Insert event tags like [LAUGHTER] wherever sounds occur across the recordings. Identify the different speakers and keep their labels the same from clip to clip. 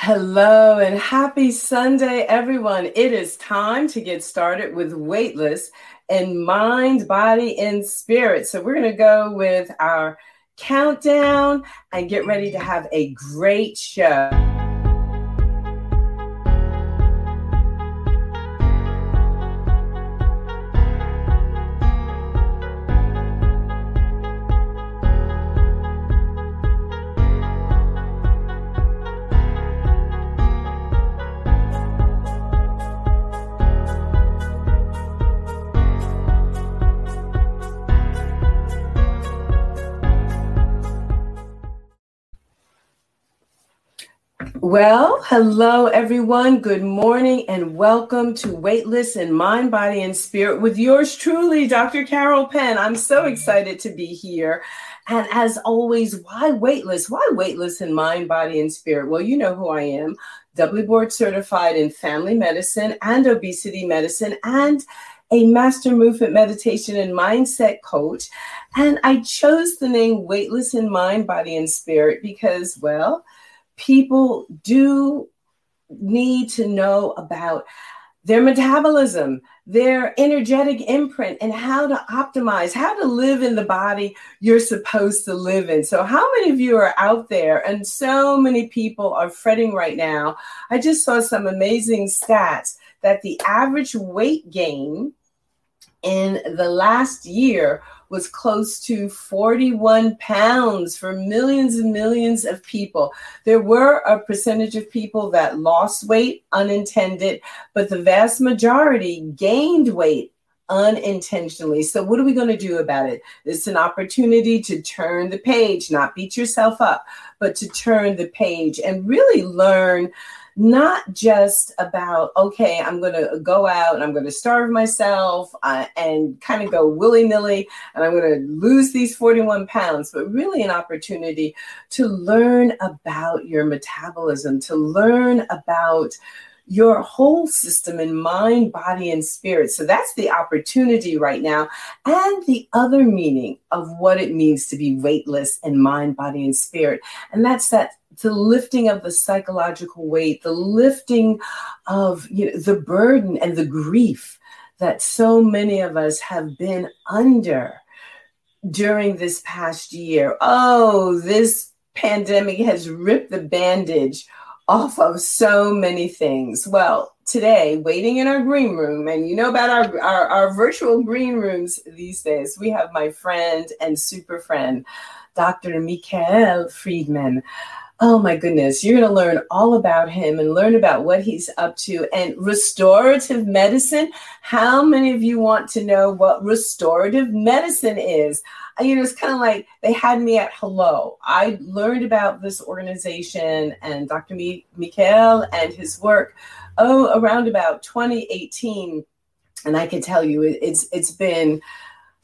Speaker 1: Hello and happy Sunday, everyone. It is time to get started with Weightless and Mind, Body, and Spirit. So, we're going to go with our countdown and get ready to have a great show. Well, hello everyone. Good morning and welcome to Weightless in Mind, Body, and Spirit with yours truly, Dr. Carol Penn. I'm so excited to be here. And as always, why weightless? Why weightless in mind, body, and spirit? Well, you know who I am doubly board certified in family medicine and obesity medicine and a master movement meditation and mindset coach. And I chose the name Weightless in Mind, Body, and Spirit because, well, people do need to know about their metabolism, their energetic imprint, and how to optimize, how to live in the body you're supposed to live in. So, how many of you are out there? And so many people are fretting right now. I just saw some amazing stats that the average weight gain in the last year was close to 41 pounds for millions and millions of people. There were a percentage of people that lost weight unintended, but the vast majority gained weight unintentionally. So, what are we going to do about it? It's an opportunity to turn the page, not beat yourself up, but to turn the page and really learn not just about okay i'm going to go out and i'm going to starve myself uh, and kind of go willy-nilly and i'm going to lose these 41 pounds but really an opportunity to learn about your metabolism to learn about your whole system in mind, body, and spirit. So that's the opportunity right now. And the other meaning of what it means to be weightless in mind, body, and spirit. And that's that the lifting of the psychological weight, the lifting of you know, the burden and the grief that so many of us have been under during this past year. Oh, this pandemic has ripped the bandage off of so many things. Well, today, waiting in our green room, and you know about our, our, our virtual green rooms these days, we have my friend and super friend, Dr. Michael Friedman. Oh my goodness, you're going to learn all about him and learn about what he's up to. And restorative medicine, how many of you want to know what restorative medicine is? Uh, you know, it's kind of like they had me at hello. I learned about this organization and Dr. Mi- Michael and his work, oh, around about 2018. And I can tell you, it's it's been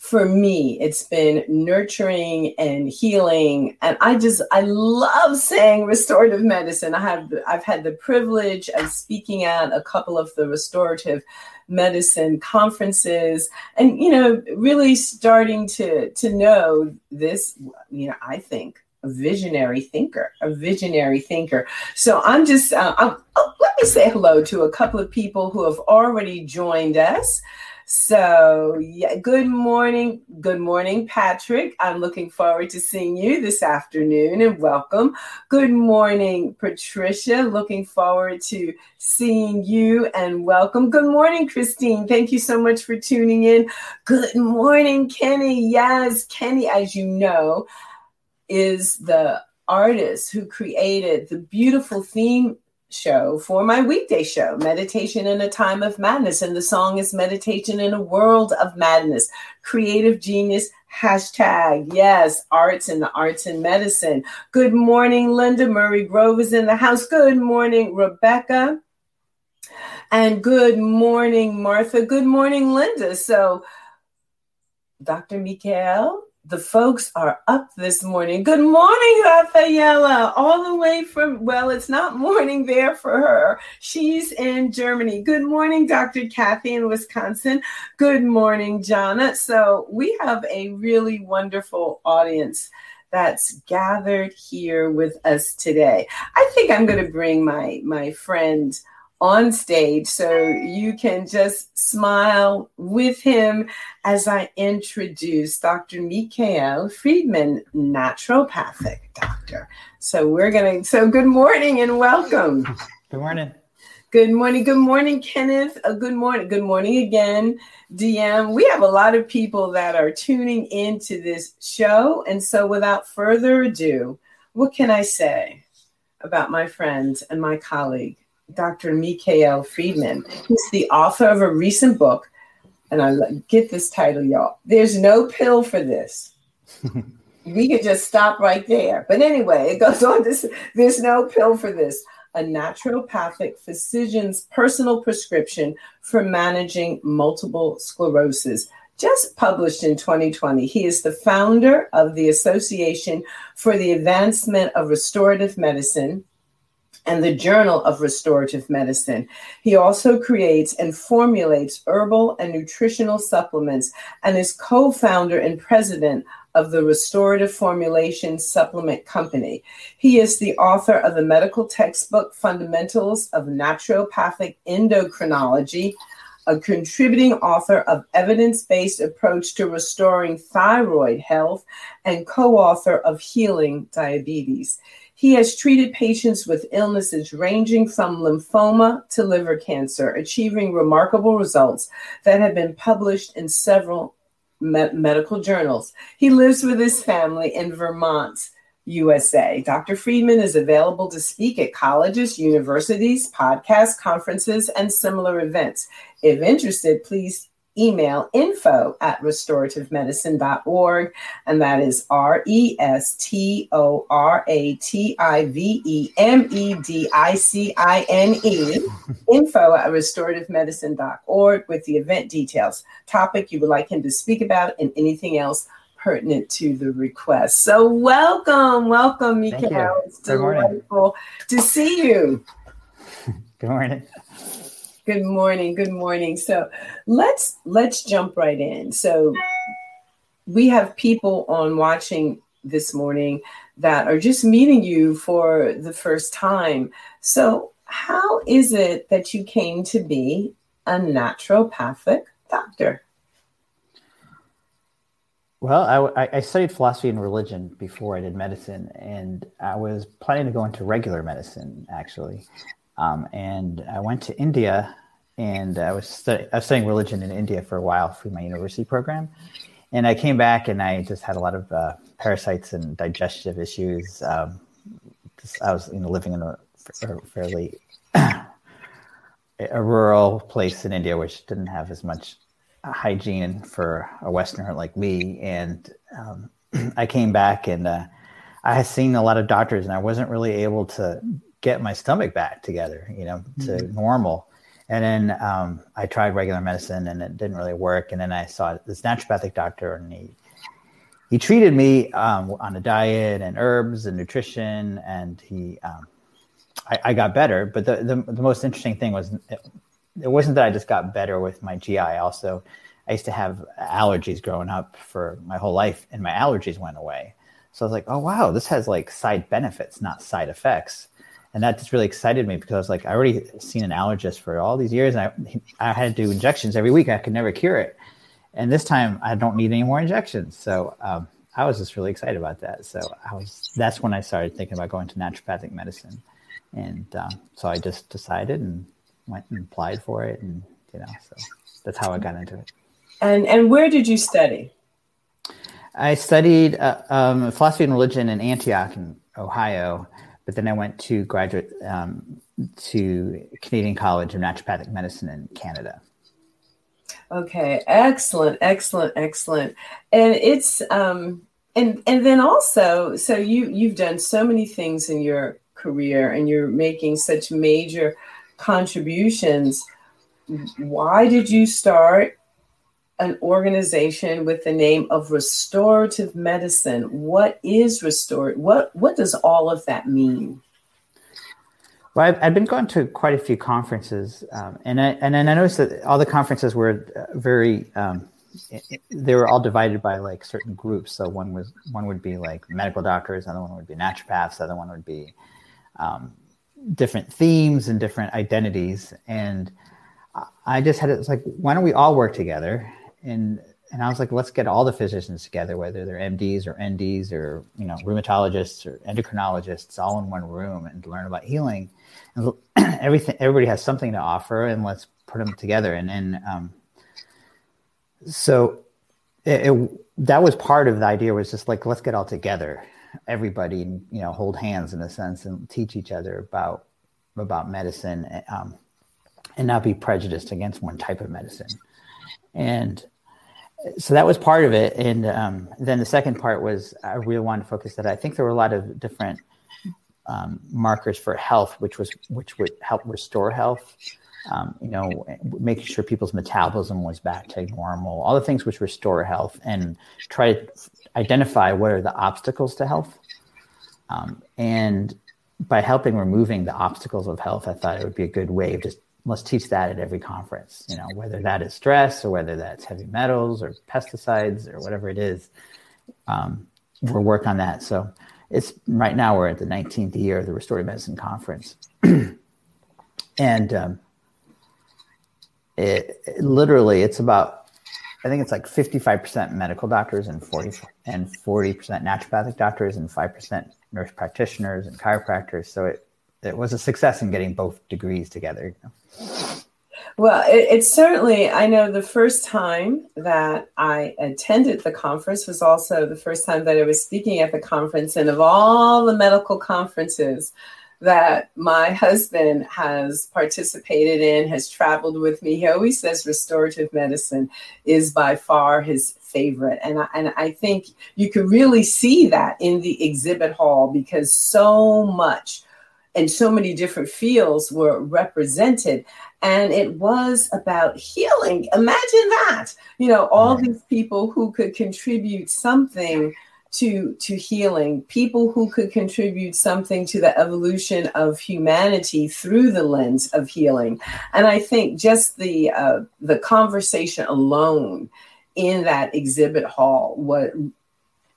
Speaker 1: for me it's been nurturing and healing. And i just i love saying restorative medicine. I have i've had the privilege of speaking at a couple of the restorative medicine conferences and you know really starting to to know this you know i think a visionary thinker a visionary thinker. So i'm just uh, I'm, oh, let me say hello to a couple of people who have already joined us so, yeah, good morning. Good morning, Patrick. I'm looking forward to seeing you this afternoon and welcome. Good morning, Patricia. Looking forward to seeing you and welcome. Good morning, Christine. Thank you so much for tuning in. Good morning, Kenny. Yes, Kenny, as you know, is the artist who created the beautiful theme show for my weekday show, Meditation in a Time of Madness. And the song is Meditation in a World of Madness. Creative Genius hashtag. Yes, arts and the arts and medicine. Good morning, Linda. Murray Grove is in the house. Good morning, Rebecca. And good morning, Martha. Good morning, Linda. So, Dr. Michael, the folks are up this morning. Good morning, Rafaela, all the way from, well, it's not morning there for her. She's in Germany. Good morning, Dr. Kathy in Wisconsin. Good morning, Jana. So we have a really wonderful audience that's gathered here with us today. I think I'm going to bring my my friend on stage so you can just smile with him as I introduce Dr. Michael Friedman, naturopathic doctor. So we're going to so good morning and welcome.
Speaker 2: Good morning.
Speaker 1: Good morning. Good morning, Kenneth. Uh, good morning. Good morning again, DM. We have a lot of people that are tuning into this show. And so, without further ado, what can I say about my friend and my colleague, Dr. Michael Friedman? He's the author of a recent book. And I get this title, y'all. There's no pill for this. [LAUGHS] we could just stop right there. But anyway, it goes on to say, there's no pill for this a naturopathic physician's personal prescription for managing multiple sclerosis. Just published in 2020, he is the founder of the Association for the Advancement of Restorative Medicine and the Journal of Restorative Medicine. He also creates and formulates herbal and nutritional supplements and is co founder and president of the Restorative Formulation Supplement Company. He is the author of the medical textbook Fundamentals of Naturopathic Endocrinology, a contributing author of Evidence Based Approach to Restoring Thyroid Health, and co author of Healing Diabetes. He has treated patients with illnesses ranging from lymphoma to liver cancer, achieving remarkable results that have been published in several me- medical journals. He lives with his family in Vermont, USA. Dr. Friedman is available to speak at colleges, universities, podcasts, conferences, and similar events. If interested, please email info at restorativemedicine.org. And that is R E S T O R A T I V E M E D I C I N E, [LAUGHS] info at restorativemedicine.org with the event details, topic you would like him to speak about, and anything else pertinent to the request. So, welcome, welcome, Michael. It's delightful to see you. [LAUGHS]
Speaker 2: Good morning.
Speaker 1: Good morning. Good morning. So let's let's jump right in. So we have people on watching this morning that are just meeting you for the first time. So how is it that you came to be a naturopathic doctor?
Speaker 2: Well, I, I, studied philosophy and religion before I did medicine, and I was planning to go into regular medicine actually. Um, and I went to India and I was, stu- I was studying religion in India for a while through my university program. And I came back and I just had a lot of uh, parasites and digestive issues. Um, I was you know, living in a, a fairly [COUGHS] a rural place in India, which didn't have as much hygiene for a Westerner like me. And um, [CLEARS THROAT] I came back and uh, I had seen a lot of doctors, and I wasn't really able to get my stomach back together, you know, to mm-hmm. normal. And then um, I tried regular medicine, and it didn't really work. And then I saw this naturopathic doctor, and he he treated me um, on a diet and herbs and nutrition, and he um, I, I, got better. But the, the, the most interesting thing was it, it wasn't that I just got better with my GI. Also, I used to have allergies growing up for my whole life, and my allergies went away. So I was like, oh wow, this has like side benefits, not side effects and that just really excited me because I was like, I already seen an allergist for all these years, and I I had to do injections every week. I could never cure it, and this time I don't need any more injections. So um, I was just really excited about that. So I was that's when I started thinking about going to naturopathic medicine, and um, so I just decided and went and applied for it, and you know, so that's how I got into it.
Speaker 1: And and where did you study?
Speaker 2: I studied uh, um, philosophy and religion in Antioch, in Ohio but then I went to graduate um, to Canadian College of Naturopathic Medicine in Canada.
Speaker 1: Okay, excellent, excellent, excellent. And it's um, and and then also, so you you've done so many things in your career, and you're making such major contributions. Why did you start an organization with the name of restorative medicine. What is restorative? What what does all of that mean?
Speaker 2: Well, I've, I've been going to quite a few conferences, um, and I and I noticed that all the conferences were uh, very um, they were all divided by like certain groups. So one was one would be like medical doctors, another one would be naturopaths, other one would be um, different themes and different identities. And I just had it was like, why don't we all work together? And and I was like, let's get all the physicians together, whether they're MDs or NDs or you know rheumatologists or endocrinologists, all in one room and learn about healing. And [CLEARS THROAT] everything, everybody has something to offer, and let's put them together. And and um, so it, it, that was part of the idea was just like let's get all together, everybody, you know hold hands in a sense and teach each other about about medicine, um, and not be prejudiced against one type of medicine. And so that was part of it. And um, then the second part was I really wanted to focus that I think there were a lot of different um, markers for health, which was which would help restore health. Um, you know, making sure people's metabolism was back to normal, all the things which restore health, and try to identify what are the obstacles to health. Um, and by helping removing the obstacles of health, I thought it would be a good way of just let's teach that at every conference, you know, whether that is stress or whether that's heavy metals or pesticides or whatever it is. Um, we'll work on that. So it's right now we're at the 19th year of the restorative medicine conference. [CLEARS THROAT] and um, it, it, literally it's about I think it's like 55% medical doctors and 40 and 40% naturopathic doctors and 5% nurse practitioners and chiropractors. So it it was a success in getting both degrees together.
Speaker 1: Well, it, it's certainly, I know the first time that I attended the conference was also the first time that I was speaking at the conference. And of all the medical conferences that my husband has participated in, has traveled with me, he always says restorative medicine is by far his favorite. And I, and I think you could really see that in the exhibit hall because so much and so many different fields were represented. And it was about healing. Imagine that you know all these people who could contribute something to to healing people who could contribute something to the evolution of humanity through the lens of healing. And i think just the uh, the conversation alone in that exhibit hall what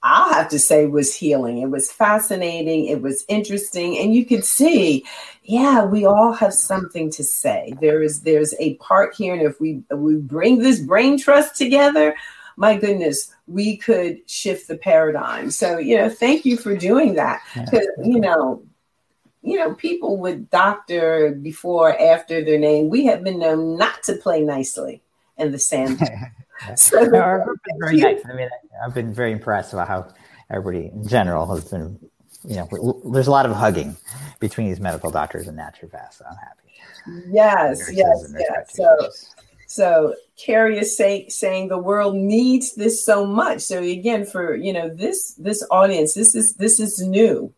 Speaker 1: I'll have to say was healing. It was fascinating. It was interesting. And you could see, yeah, we all have something to say. There is there's a part here. And if we we bring this brain trust together, my goodness, we could shift the paradigm. So, you know, thank you for doing that. Because, you know, you know, people with doctor before, after their name, we have been known not to play nicely in the sand. [LAUGHS] [LAUGHS]
Speaker 2: so no, very nice. I mean, I've been very impressed about how everybody in general has been. You know, there's a lot of hugging between these medical doctors and naturopaths. So I'm happy.
Speaker 1: Yes, yes, yes. So, so Carrie is say, saying the world needs this so much. So again, for you know this this audience, this is this is new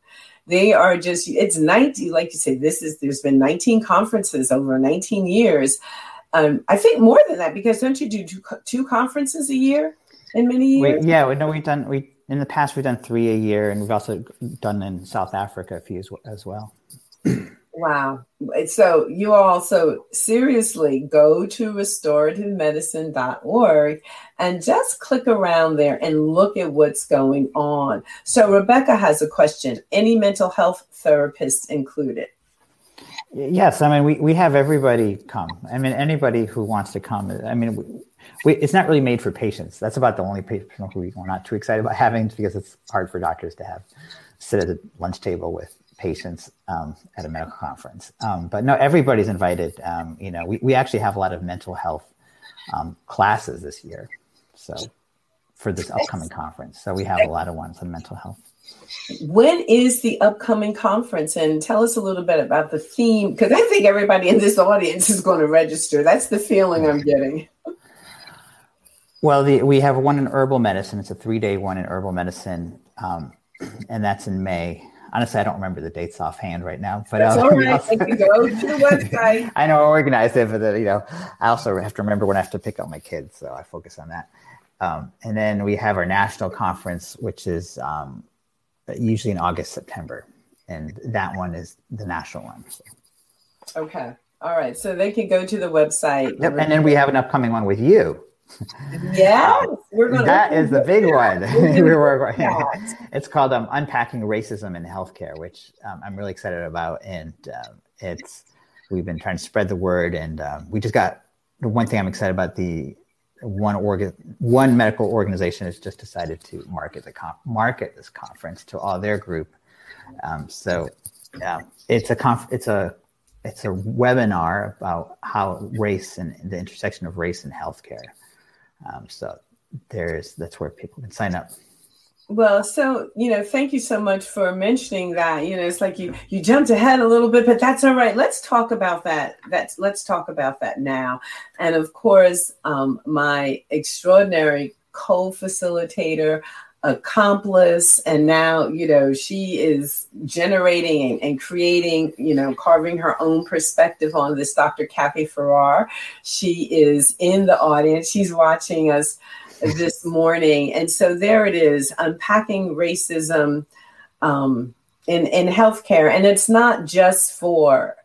Speaker 1: they are just it's 90 like you say this is there's been 19 conferences over 19 years um, I think more than that because don't you do two, two conferences a year in many years?
Speaker 2: We, yeah, no, we've done we in the past we've done three a year, and we've also done in South Africa a few as well. [CLEARS THROAT]
Speaker 1: Wow. So you also seriously go to restorativemedicine.org and just click around there and look at what's going on. So Rebecca has a question. Any mental health therapists included?
Speaker 2: Yes, I mean we, we have everybody come. I mean anybody who wants to come. I mean we, we, it's not really made for patients. That's about the only people who we're not too excited about having because it's hard for doctors to have sit at the lunch table with patients um, at a medical conference. Um, but no, everybody's invited. Um, you know, we, we actually have a lot of mental health um, classes this year. So for this upcoming conference, so we have a lot of ones on mental health.
Speaker 1: When is the upcoming conference? And tell us a little bit about the theme, because I think everybody in this audience is going to register. That's the feeling I'm getting.
Speaker 2: Well, the, we have one in herbal medicine. It's a three day one in herbal medicine, um, and that's in May. Honestly, I don't remember the dates offhand right now, but
Speaker 1: that's all [LAUGHS] right. Also, you go to the website. [LAUGHS]
Speaker 2: I know I organized it, but you know, I also have to remember when I have to pick up my kids, so I focus on that. Um, and then we have our national conference, which is um, usually in August, September. And that one is the national one. So.
Speaker 1: Okay. All right. So they can go to the website.
Speaker 2: Yep. And then we have an upcoming one with you.
Speaker 1: Yeah, we're
Speaker 2: going. That is the big one. [LAUGHS] [LAUGHS] it's called um, "Unpacking Racism in Healthcare," which um, I'm really excited about, and um, it's we've been trying to spread the word, and um, we just got the one thing I'm excited about the one organ one medical organization has just decided to market the com- market this conference to all their group. Um, so yeah, it's a conf- it's a it's a webinar about how race and the intersection of race and healthcare. Um, so there's that's where people can sign up.
Speaker 1: Well, so you know, thank you so much for mentioning that. You know, it's like you you jumped ahead a little bit, but that's all right. Let's talk about that. That's let's talk about that now. And of course, um, my extraordinary co-facilitator, accomplice and now you know she is generating and, creating you know carving her own perspective on this dr kathy farrar she is in the audience she's watching us this morning and so there it is unpacking racism um, in in healthcare and it's not just for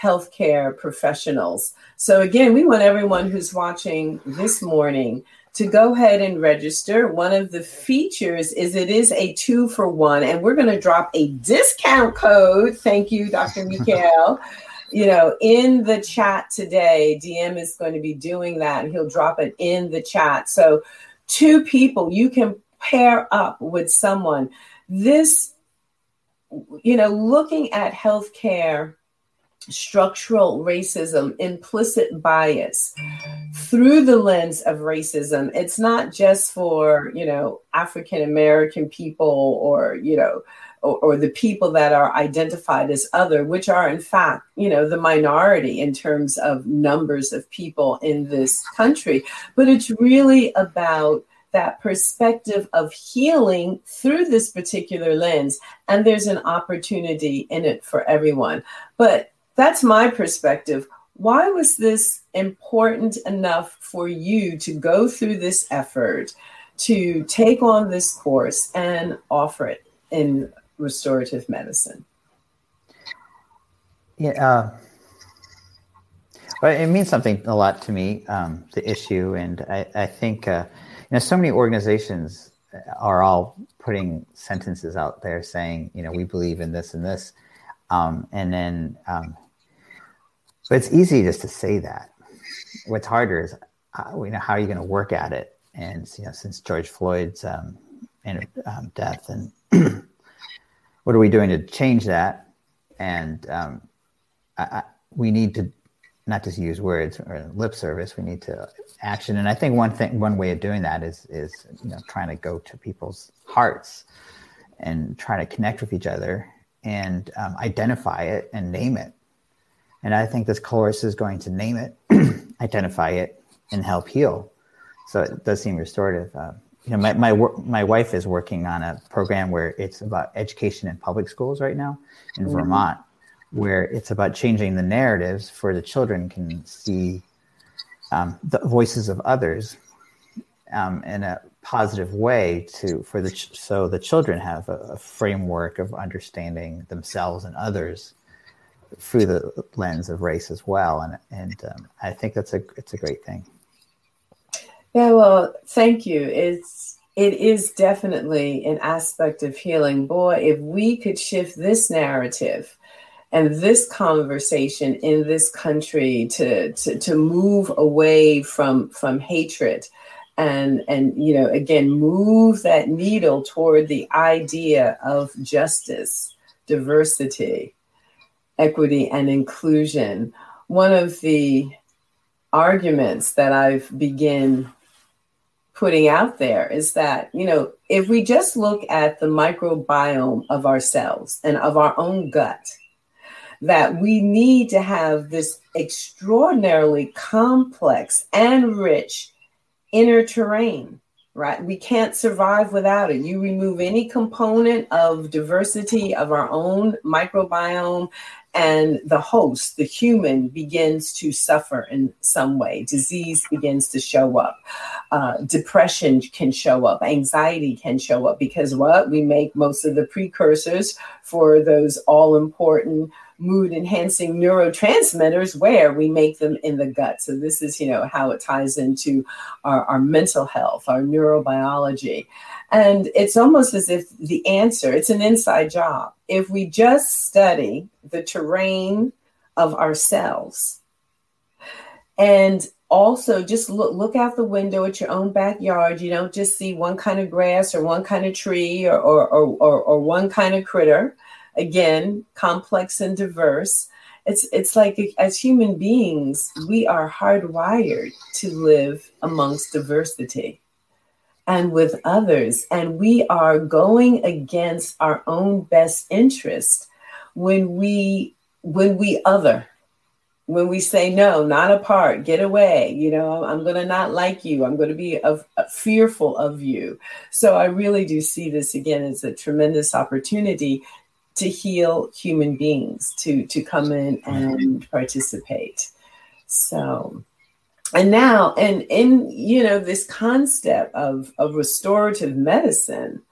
Speaker 1: healthcare professionals so again we want everyone who's watching this morning to go ahead and register. One of the features is it is a two for one, and we're going to drop a discount code. Thank you, Dr. [LAUGHS] Michael. You know, in the chat today, DM is going to be doing that. And he'll drop it in the chat. So, two people, you can pair up with someone. This, you know, looking at healthcare structural racism, implicit bias through the lens of racism. It's not just for, you know, African American people or, you know, or, or, the people that are identified as other, which are in fact, you know, the minority in terms of numbers of people in this country. But it's really about that perspective of healing through this particular lens. And there's an opportunity in it for everyone. But that's my perspective. Why was this important enough for you to go through this effort to take on this course and offer it in restorative medicine?
Speaker 2: Yeah, uh, well, it means something a lot to me, um, the issue, and I, I think uh, you know so many organizations are all putting sentences out there saying, you know, we believe in this and this, um, and then um, but it's easy just to say that. What's harder is, uh, you know, how are you going to work at it? And you know, since George Floyd's um, um, death, and [CLEARS THROAT] what are we doing to change that? And um, I, I, we need to not just use words or lip service. We need to action. And I think one thing, one way of doing that is is you know trying to go to people's hearts and try to connect with each other and um, identify it and name it and I think this course is going to name it, [CLEARS THROAT] identify it, and help heal. So it does seem restorative. Uh, you know, my, my, my wife is working on a program where it's about education in public schools right now in mm-hmm. Vermont, where it's about changing the narratives for the children can see um, the voices of others um, in a positive way to for the ch- so the children have a, a framework of understanding themselves and others through the lens of race as well, and and um, I think that's a it's a great thing.
Speaker 1: Yeah, well, thank you. It's it is definitely an aspect of healing. Boy, if we could shift this narrative and this conversation in this country to to, to move away from from hatred and and you know again move that needle toward the idea of justice diversity equity and inclusion, one of the arguments that I've begin putting out there is that, you know, if we just look at the microbiome of ourselves and of our own gut, that we need to have this extraordinarily complex and rich inner terrain right? We can't survive without it. You remove any component of diversity of our own microbiome, and the host, the human, begins to suffer in some way. Disease begins to show up. Uh, depression can show up. Anxiety can show up because what? We make most of the precursors for those all important mood enhancing neurotransmitters where we make them in the gut. So this is, you know, how it ties into our, our mental health, our neurobiology. And it's almost as if the answer, it's an inside job. If we just study the terrain of ourselves and also just look look out the window at your own backyard you don't just see one kind of grass or one kind of tree or or, or, or, or one kind of critter again complex and diverse. It's it's like as human beings we are hardwired to live amongst diversity and with others and we are going against our own best interest when we when we other when we say no not apart get away you know i'm going to not like you i'm going to be of, uh, fearful of you. So i really do see this again as a tremendous opportunity to heal human beings to to come in and participate. So and now and in you know this concept of of restorative medicine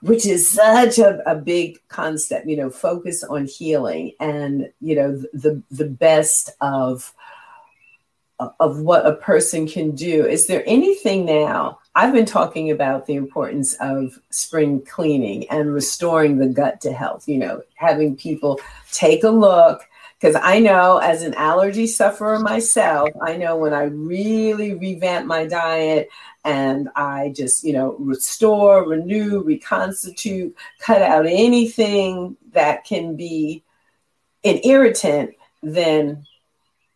Speaker 1: which is such a, a big concept you know focus on healing and you know the the best of of what a person can do. Is there anything now i've been talking about the importance of spring cleaning and restoring the gut to health you know having people take a look because I know as an allergy sufferer myself, I know when I really revamp my diet and I just, you know, restore, renew, reconstitute, cut out anything that can be an irritant, then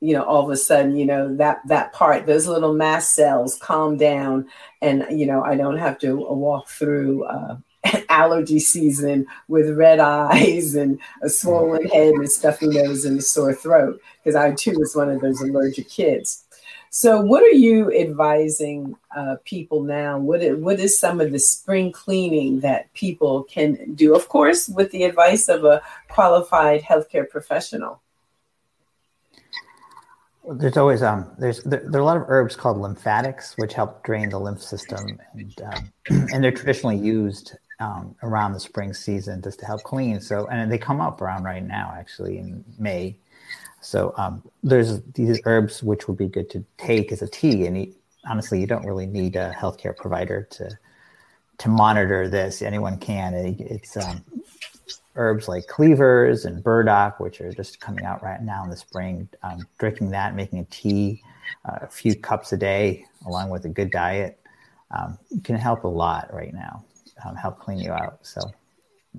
Speaker 1: you know all of a sudden you know that that part those little mast cells calm down and you know i don't have to walk through uh, [LAUGHS] allergy season with red eyes [LAUGHS] and a swollen head and a stuffy nose and a sore throat because I too was one of those allergic kids. So, what are you advising uh, people now? What is, what is some of the spring cleaning that people can do? Of course, with the advice of a qualified healthcare professional.
Speaker 2: There's always um there's there, there, are a lot of herbs called lymphatics which help drain the lymph system and um, [CLEARS THROAT] and they're traditionally used um, around the spring season just to help clean. So, and they come up around right now, actually in May. So um, there's these herbs which would be good to take as a tea. And eat. honestly, you don't really need a healthcare provider to to monitor this. Anyone can. It, it's um, herbs like cleavers and burdock, which are just coming out right now in the spring. Um, drinking that, making a tea, uh, a few cups a day, along with a good diet, um, can help a lot right now um, help clean you out. So.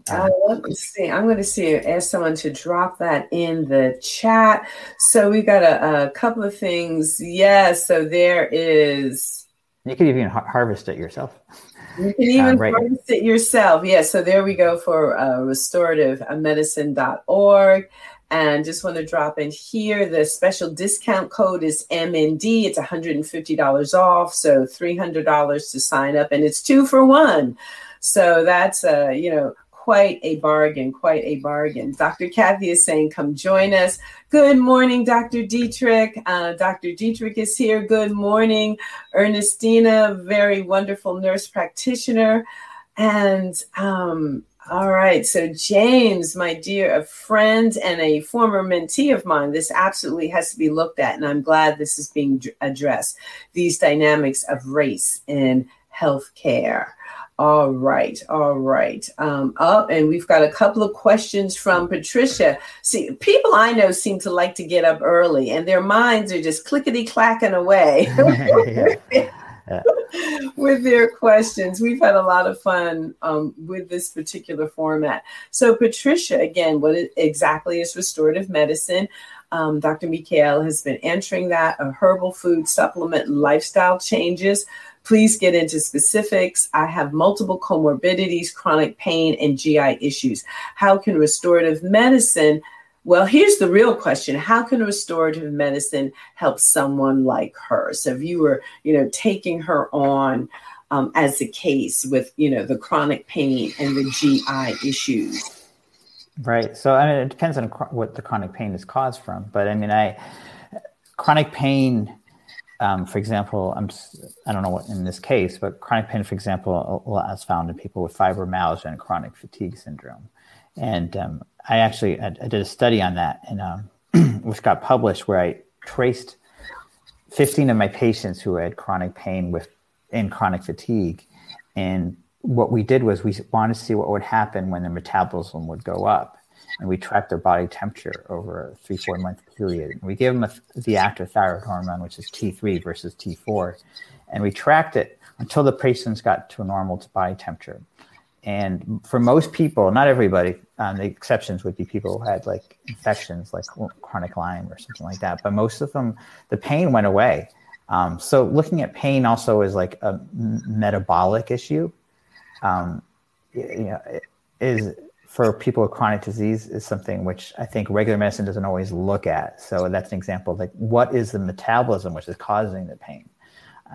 Speaker 1: Um, let me see. I'm going to see ask someone to drop that in the chat. So we got a, a couple of things. Yes. Yeah, so there is.
Speaker 2: You could even ha- harvest it yourself.
Speaker 1: You can even right. harvest it yourself. Yeah. So there we go for uh, restorativemedicine.org. And just want to drop in here the special discount code is MND. It's $150 off. So $300 to sign up. And it's two for one. So that's a, uh, you know, quite a bargain, quite a bargain. Dr. Kathy is saying, come join us. Good morning, Dr. Dietrich. Uh, Dr. Dietrich is here. Good morning, Ernestina, very wonderful nurse practitioner. And um, all right, so James, my dear, a friend and a former mentee of mine, this absolutely has to be looked at, and I'm glad this is being addressed. These dynamics of race in healthcare. All right, all right. Um, oh, and we've got a couple of questions from Patricia. See, people I know seem to like to get up early, and their minds are just clickety clacking away [LAUGHS] [LAUGHS] with their questions. We've had a lot of fun um, with this particular format. So, Patricia, again, what exactly is restorative medicine? Um, Dr. Michael has been answering that a herbal food supplement lifestyle changes Please get into specifics. I have multiple comorbidities, chronic pain, and GI issues. How can restorative medicine? Well, here's the real question. How can restorative medicine help someone like her? So if you were, you know, taking her on um, as the case with, you know, the chronic pain and the GI issues.
Speaker 2: Right. So I mean, it depends on what the chronic pain is caused from. But I mean, I chronic pain um, for example, I'm, I don't know what in this case, but chronic pain, for example, is found in people with fibromyalgia and chronic fatigue syndrome. And um, I actually I, I, did a study on that, and um, [CLEARS THROAT] which got published, where I traced 15 of my patients who had chronic pain with and chronic fatigue, and what we did was we wanted to see what would happen when their metabolism would go up, and we tracked their body temperature over a three four month period. And we gave them a, the active thyroid hormone, which is T3 versus T4, and we tracked it until the patients got to a normal body temperature. And for most people, not everybody, um, the exceptions would be people who had like infections like chronic Lyme or something like that. But most of them, the pain went away. Um, so looking at pain also is like a metabolic issue. Um, you know, is for people with chronic disease is something which I think regular medicine doesn't always look at. So that's an example like what is the metabolism which is causing the pain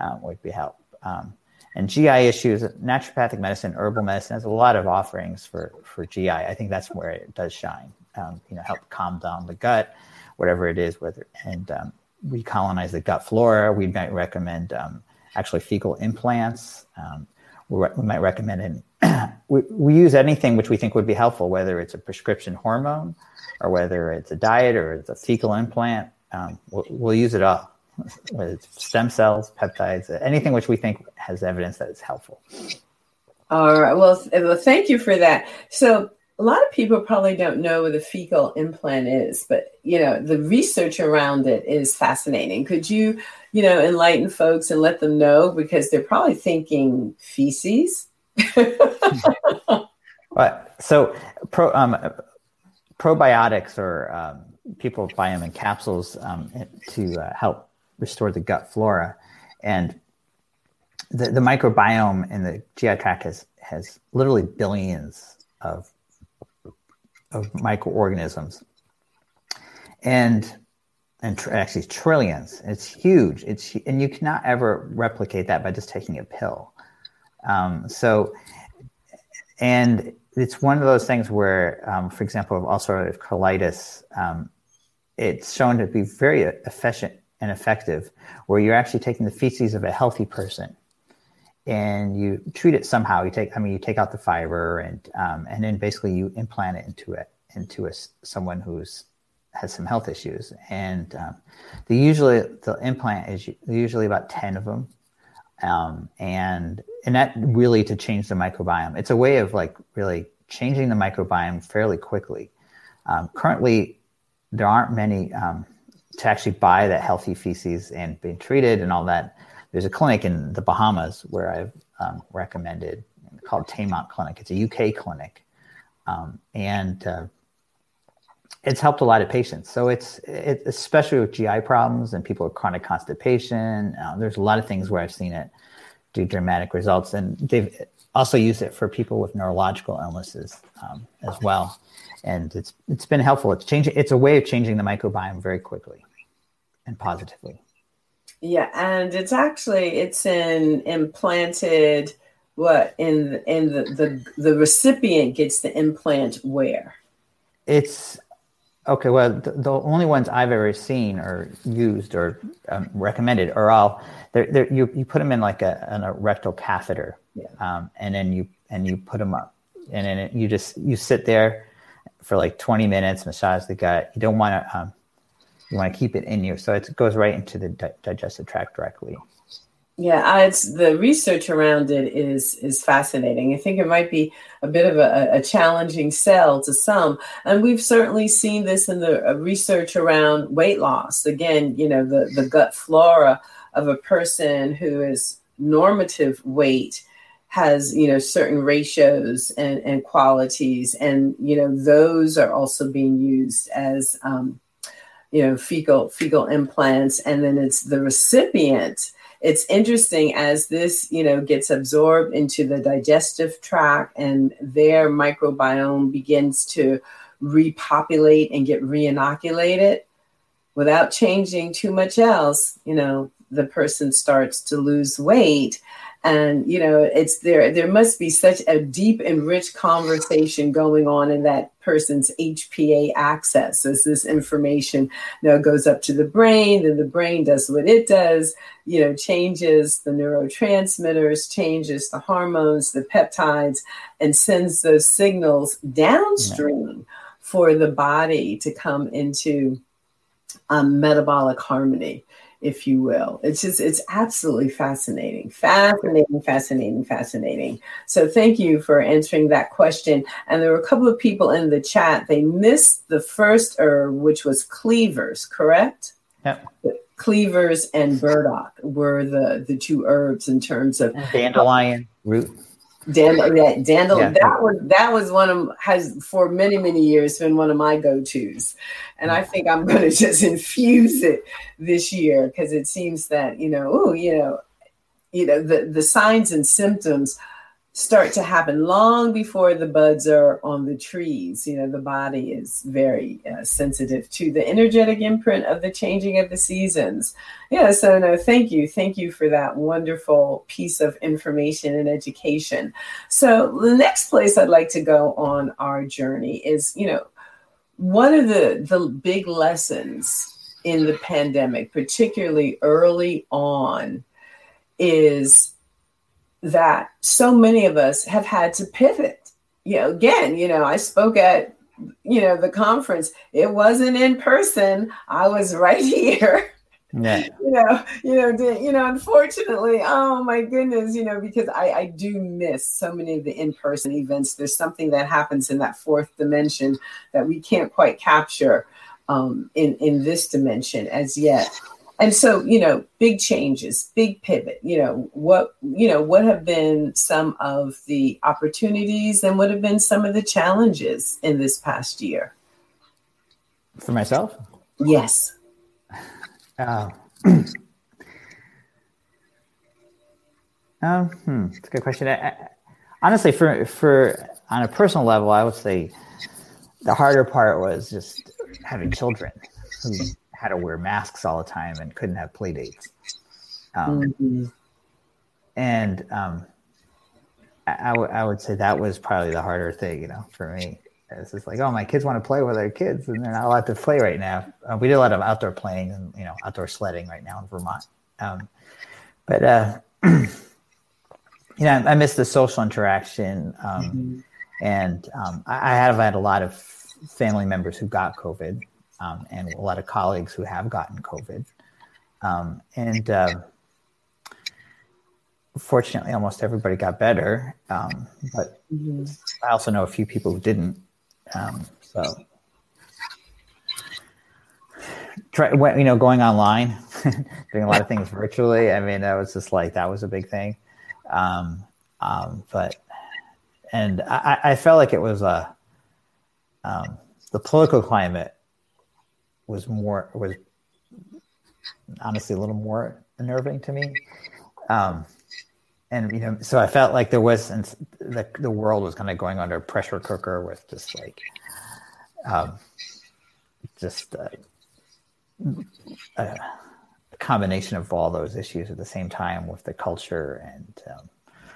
Speaker 2: um, would be help. Um, and GI issues, naturopathic medicine, herbal medicine has a lot of offerings for, for GI. I think that's where it does shine. Um, you know, help calm down the gut, whatever it is, whether and um, recolonize the gut flora. We might recommend um, actually fecal implants. Um, we, re- we, might recommend in, [CLEARS THROAT] we, we use anything which we think would be helpful, whether it's a prescription hormone or whether it's a diet or it's a fecal implant. Um, we'll, we'll use it all [LAUGHS] whether it's stem cells, peptides, anything which we think has evidence that it's helpful.
Speaker 1: All right. Well, well, thank you for that. So, a lot of people probably don't know what a fecal implant is, but you know the research around it is fascinating. Could you, you know, enlighten folks and let them know because they're probably thinking feces. [LAUGHS]
Speaker 2: So, pro, um, probiotics or um, people buy them in capsules um, to uh, help restore the gut flora. And the, the microbiome in the GI tract has, has literally billions of, of microorganisms. And and tr- actually trillions. It's huge. It's and you cannot ever replicate that by just taking a pill. Um, so, and it's one of those things where, um, for example, of ulcerative colitis, um, it's shown to be very efficient and effective, where you're actually taking the feces of a healthy person and you treat it somehow. You take, I mean, you take out the fiber and um, and then basically you implant it into it into a, someone who's has some health issues. And um, the usually the implant is usually about ten of them, um, and and that really to change the microbiome. It's a way of like really changing the microbiome fairly quickly. Um, currently, there aren't many um, to actually buy that healthy feces and being treated and all that. There's a clinic in the Bahamas where I've um, recommended called Taymount Clinic. It's a UK clinic, um, and uh, it's helped a lot of patients. So it's it, especially with GI problems and people with chronic constipation. Uh, there's a lot of things where I've seen it do dramatic results, and they've also used it for people with neurological illnesses um, as well. And it's it's been helpful. It's changing. It's a way of changing the microbiome very quickly and positively.
Speaker 1: Yeah, and it's actually it's in implanted what in in the the, the recipient gets the implant where?
Speaker 2: It's okay. Well, the, the only ones I've ever seen or used or um, recommended are all they're, they're, you you put them in like a, in a rectal catheter, yeah. um, and then you and you put them up, and then it, you just you sit there for like 20 minutes, massage the gut. You don't want to um, you want to keep it in you, so it goes right into the di- digestive tract directly.
Speaker 1: Yeah, it's the research around it is is fascinating. I think it might be a bit of a, a challenging sell to some, and we've certainly seen this in the uh, research around weight loss. Again, you know, the the gut flora of a person who is normative weight has you know certain ratios and, and qualities and you know those are also being used as um, you know fecal fecal implants and then it's the recipient it's interesting as this you know gets absorbed into the digestive tract and their microbiome begins to repopulate and get reinoculated without changing too much else you know the person starts to lose weight and you know it's there there must be such a deep and rich conversation going on in that person's hpa axis as this information you know goes up to the brain then the brain does what it does you know changes the neurotransmitters changes the hormones the peptides and sends those signals downstream yeah. for the body to come into um, metabolic harmony if you will. It's just, it's absolutely fascinating, fascinating, fascinating, fascinating. So thank you for answering that question. And there were a couple of people in the chat, they missed the first herb, which was cleavers, correct?
Speaker 2: Yep.
Speaker 1: Cleavers and burdock were the, the two herbs in terms of
Speaker 2: dandelion root.
Speaker 1: Dandel, yeah, dandel. Yeah. That was that was one of has for many many years been one of my go tos, and I mm. think I'm going [LAUGHS] to just infuse it this year because it seems that you know, oh, you know, you know the the signs and symptoms start to happen long before the buds are on the trees. You know, the body is very uh, sensitive to the energetic imprint of the changing of the seasons. Yeah, so no, thank you. Thank you for that wonderful piece of information and education. So, the next place I'd like to go on our journey is, you know, one of the, the big lessons in the pandemic, particularly early on, is that so many of us have had to pivot. You know, again, you know, I spoke at you know the conference. It wasn't in person. I was [LAUGHS] right here.
Speaker 2: Yeah. [LAUGHS]
Speaker 1: you know, you know, you know, unfortunately, oh my goodness, you know, because I, I do miss so many of the in-person events. There's something that happens in that fourth dimension that we can't quite capture um, in, in this dimension as yet and so you know big changes big pivot you know what you know what have been some of the opportunities and what have been some of the challenges in this past year?
Speaker 2: For myself?
Speaker 1: Yes.
Speaker 2: Uh, [CLEARS THROAT] um, hmm, it's a good question. I, I, honestly for for on a personal level i would say the harder part was just having children who had to wear masks all the time and couldn't have play dates. Um, mm-hmm. And um, I, I, w- I would say that was probably the harder thing, you know, for me. It's just like, oh, my kids want to play with their kids, and they're not allowed to play right now. Uh, we did a lot of outdoor playing and you know outdoor sledding right now in Vermont. Um, but uh, [CLEARS THROAT] you know, I, I miss the social interaction, um, mm-hmm. and um, I, I, have had a lot of family members who got COVID, um, and a lot of colleagues who have gotten COVID. Um, and uh, fortunately, almost everybody got better. Um, but mm-hmm. I also know a few people who didn't. Um, so, try, you know, going online, [LAUGHS] doing a lot of things virtually. I mean, that was just like that was a big thing. Um, um, but and I, I, felt like it was a the political climate was more was honestly a little more unnerving to me. Um, and you know, so I felt like there was and the the world was kind of going under pressure cooker with just like, um, just uh, a combination of all those issues at the same time with the culture and um,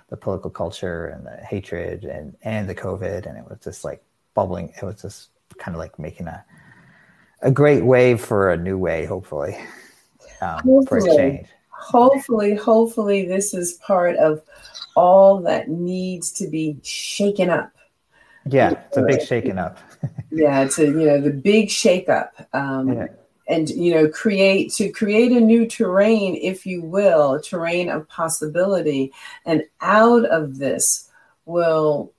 Speaker 2: the political culture and the hatred and and the COVID, and it was just like bubbling. It was just kind of like making a a great way for a new way, hopefully, um, for a change.
Speaker 1: Hopefully, hopefully, this is part of all that needs to be shaken up.
Speaker 2: Yeah, it's a big shaken up. [LAUGHS]
Speaker 1: yeah, it's a you know the big shake up. Um, yeah. And you know, create to create a new terrain, if you will, a terrain of possibility, and out of this will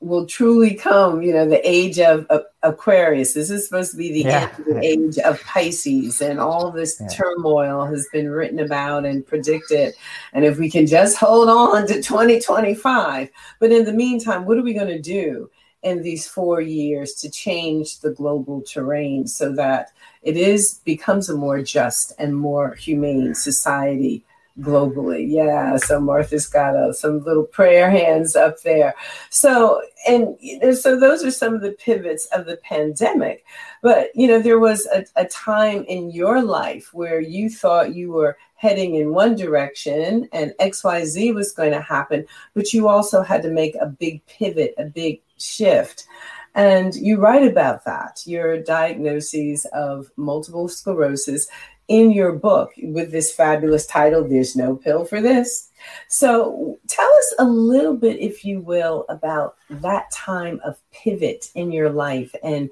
Speaker 1: will truly come, you know, the age of, of, Aquarius. This is supposed to be the, yeah. end, the age of Pisces, and all this yeah. turmoil has been written about and predicted. And if we can just hold on to 2025, but in the meantime, what are we going to do in these four years to change the global terrain so that it is becomes a more just and more humane society? Globally. Yeah. So Martha's got a, some little prayer hands up there. So, and so those are some of the pivots of the pandemic. But, you know, there was a, a time in your life where you thought you were heading in one direction and XYZ was going to happen, but you also had to make a big pivot, a big shift. And you write about that, your diagnoses of multiple sclerosis in your book with this fabulous title, There's No Pill for This. So tell us a little bit, if you will, about that time of pivot in your life and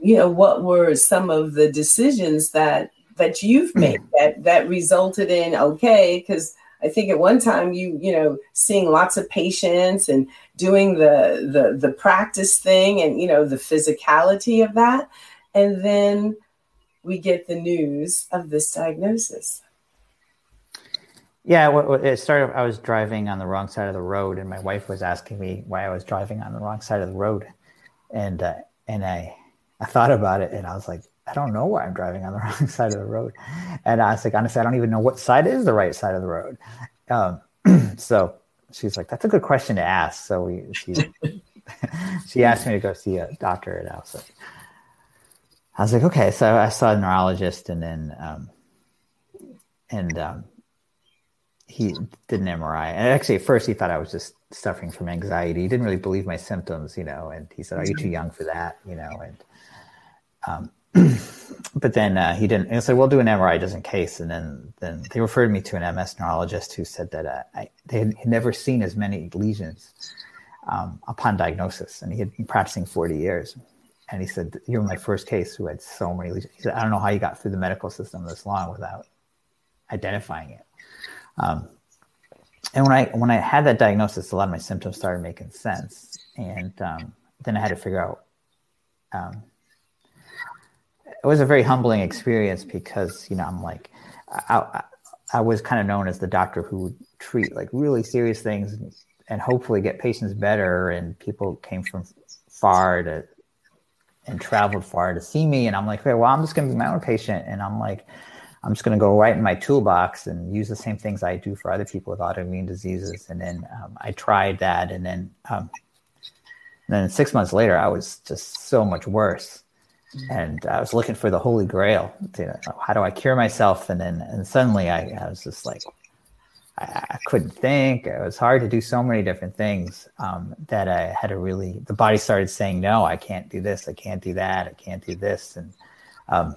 Speaker 1: you know what were some of the decisions that that you've hmm. made that that resulted in okay because I think at one time you you know seeing lots of patients and doing the the the practice thing and you know the physicality of that and then we get the news of this diagnosis.
Speaker 2: Yeah, well, it started. I was driving on the wrong side of the road, and my wife was asking me why I was driving on the wrong side of the road, and uh, and I I thought about it, and I was like, I don't know why I'm driving on the [LAUGHS] wrong side of the road. And I was like, honestly, I don't even know what side is the right side of the road. Um, [CLEARS THROAT] so she's like, that's a good question to ask. So we, she, [LAUGHS] she asked me to go see a doctor, and I was like, I was like, okay. So I saw a neurologist, and then, um, and um, he did an MRI. And actually, at first, he thought I was just suffering from anxiety. He didn't really believe my symptoms, you know. And he said, "Are you too young for that?" You know, and um, [CLEARS THROAT] but then uh, he didn't. And so we'll do an MRI just in case. And then then they referred me to an MS neurologist who said that uh, I, they had never seen as many lesions um, upon diagnosis, and he had been practicing forty years. And he said, "You're my first case who had so many lesions." He said, "I don't know how you got through the medical system this long without identifying it." Um, and when I when I had that diagnosis, a lot of my symptoms started making sense, and um, then I had to figure out um, it was a very humbling experience because you know I'm like I, I was kind of known as the doctor who would treat like really serious things and hopefully get patients better and people came from far to and traveled far to see me. And I'm like okay well I'm just going to be my own patient. And I'm like I'm just going to go right in my toolbox and use the same things I do for other people with autoimmune diseases. And then um, I tried that. And then um, and then six months later I was just so much worse. And I was looking for the holy grail. To, how do I cure myself? And then and suddenly I, I was just like, I, couldn't think. It was hard to do so many different things um, that I had to really. The body started saying, "No, I can't do this. I can't do that. I can't do this." And um,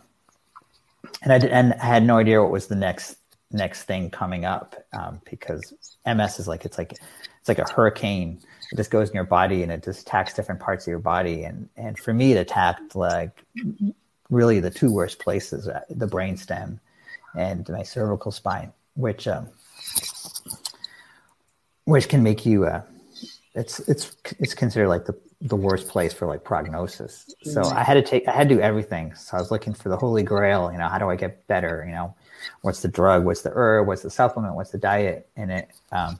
Speaker 2: and I did, and I had no idea what was the next next thing coming up um, because MS is like it's like it's like a hurricane it just goes in your body and it just attacks different parts of your body. And and for me, it attacked like really the two worst places: uh, the brain stem and my cervical spine, which um, which can make you. Uh, it's it's it's considered like the the worst place for like prognosis. So I had to take I had to do everything. So I was looking for the holy grail. You know, how do I get better? You know, what's the drug? What's the herb? What's the supplement? What's the diet? And it um,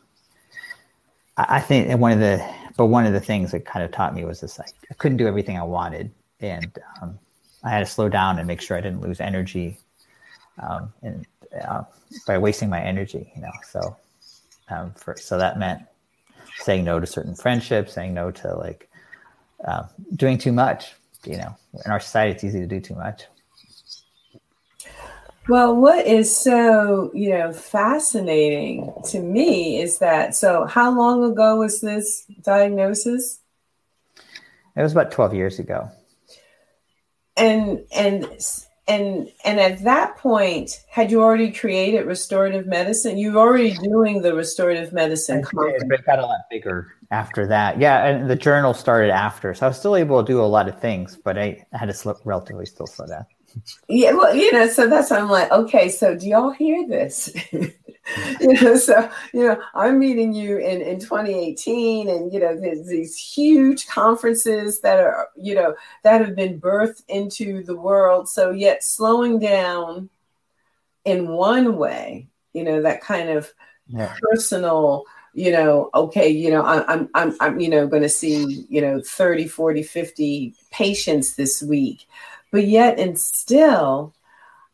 Speaker 2: I think one of the, but one of the things that kind of taught me was this: like, I couldn't do everything I wanted, and um, I had to slow down and make sure I didn't lose energy, um, and uh, by wasting my energy, you know. So, um, for so that meant saying no to certain friendships, saying no to like uh, doing too much. You know, in our society, it's easy to do too much.
Speaker 1: Well, what is so, you know, fascinating to me is that so how long ago was this diagnosis?
Speaker 2: It was about 12 years ago.
Speaker 1: And and and and at that point, had you already created restorative medicine? You were already doing the restorative medicine.
Speaker 2: It got a lot bigger after that. Yeah, and the journal started after, so I was still able to do a lot of things, but I had to slow, relatively still slow down
Speaker 1: yeah, well, you know, so that's why I'm like, okay, so do y'all hear this? [LAUGHS] [LAUGHS] you know, so you know, I'm meeting you in in 2018, and you know, there's these huge conferences that are, you know, that have been birthed into the world. So yet slowing down in one way, you know, that kind of yeah. personal you know okay you know i'm i'm i'm you know going to see you know 30 40 50 patients this week but yet and still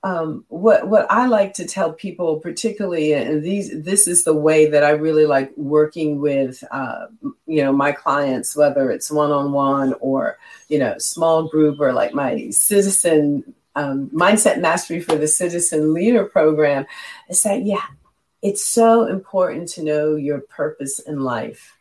Speaker 1: um, what what I like to tell people, particularly, and these this is the way that I really like working with, uh, you know, my clients, whether it's one on one or you know, small group or like my citizen um, mindset mastery for the citizen leader program, is that yeah, it's so important to know your purpose in life,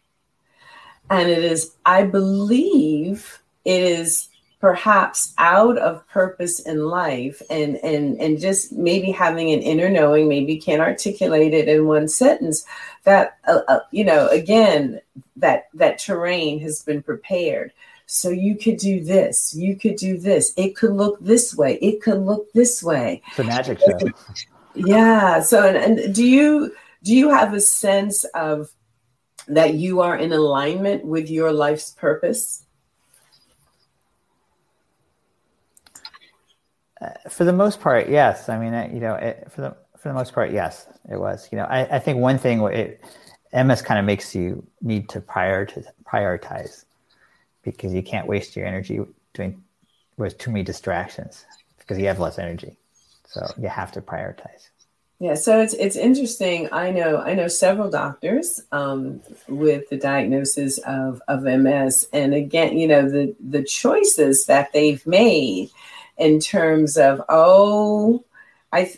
Speaker 1: and it is, I believe, it is perhaps out of purpose in life and and and just maybe having an inner knowing maybe can't articulate it in one sentence that uh, uh, you know again that that terrain has been prepared. So you could do this you could do this it could look this way it could look this way.
Speaker 2: It's a magic show. [LAUGHS]
Speaker 1: Yeah so and, and do you do you have a sense of that you are in alignment with your life's purpose
Speaker 2: for the most part yes i mean you know it, for the for the most part yes it was you know i, I think one thing it ms kind of makes you need to prioritize prioritize because you can't waste your energy doing with too many distractions because you have less energy. So you have to prioritize.
Speaker 1: Yeah, so it's it's interesting. I know I know several doctors um, with the diagnosis of of MS, and again, you know the the choices that they've made in terms of oh, I.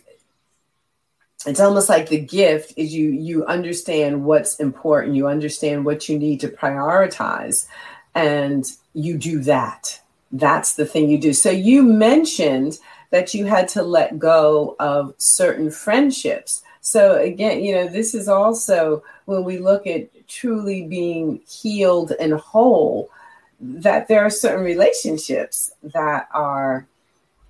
Speaker 1: It's almost like the gift is you you understand what's important, you understand what you need to prioritize and you do that. That's the thing you do. So you mentioned that you had to let go of certain friendships. So again, you know, this is also when we look at truly being healed and whole, that there are certain relationships that are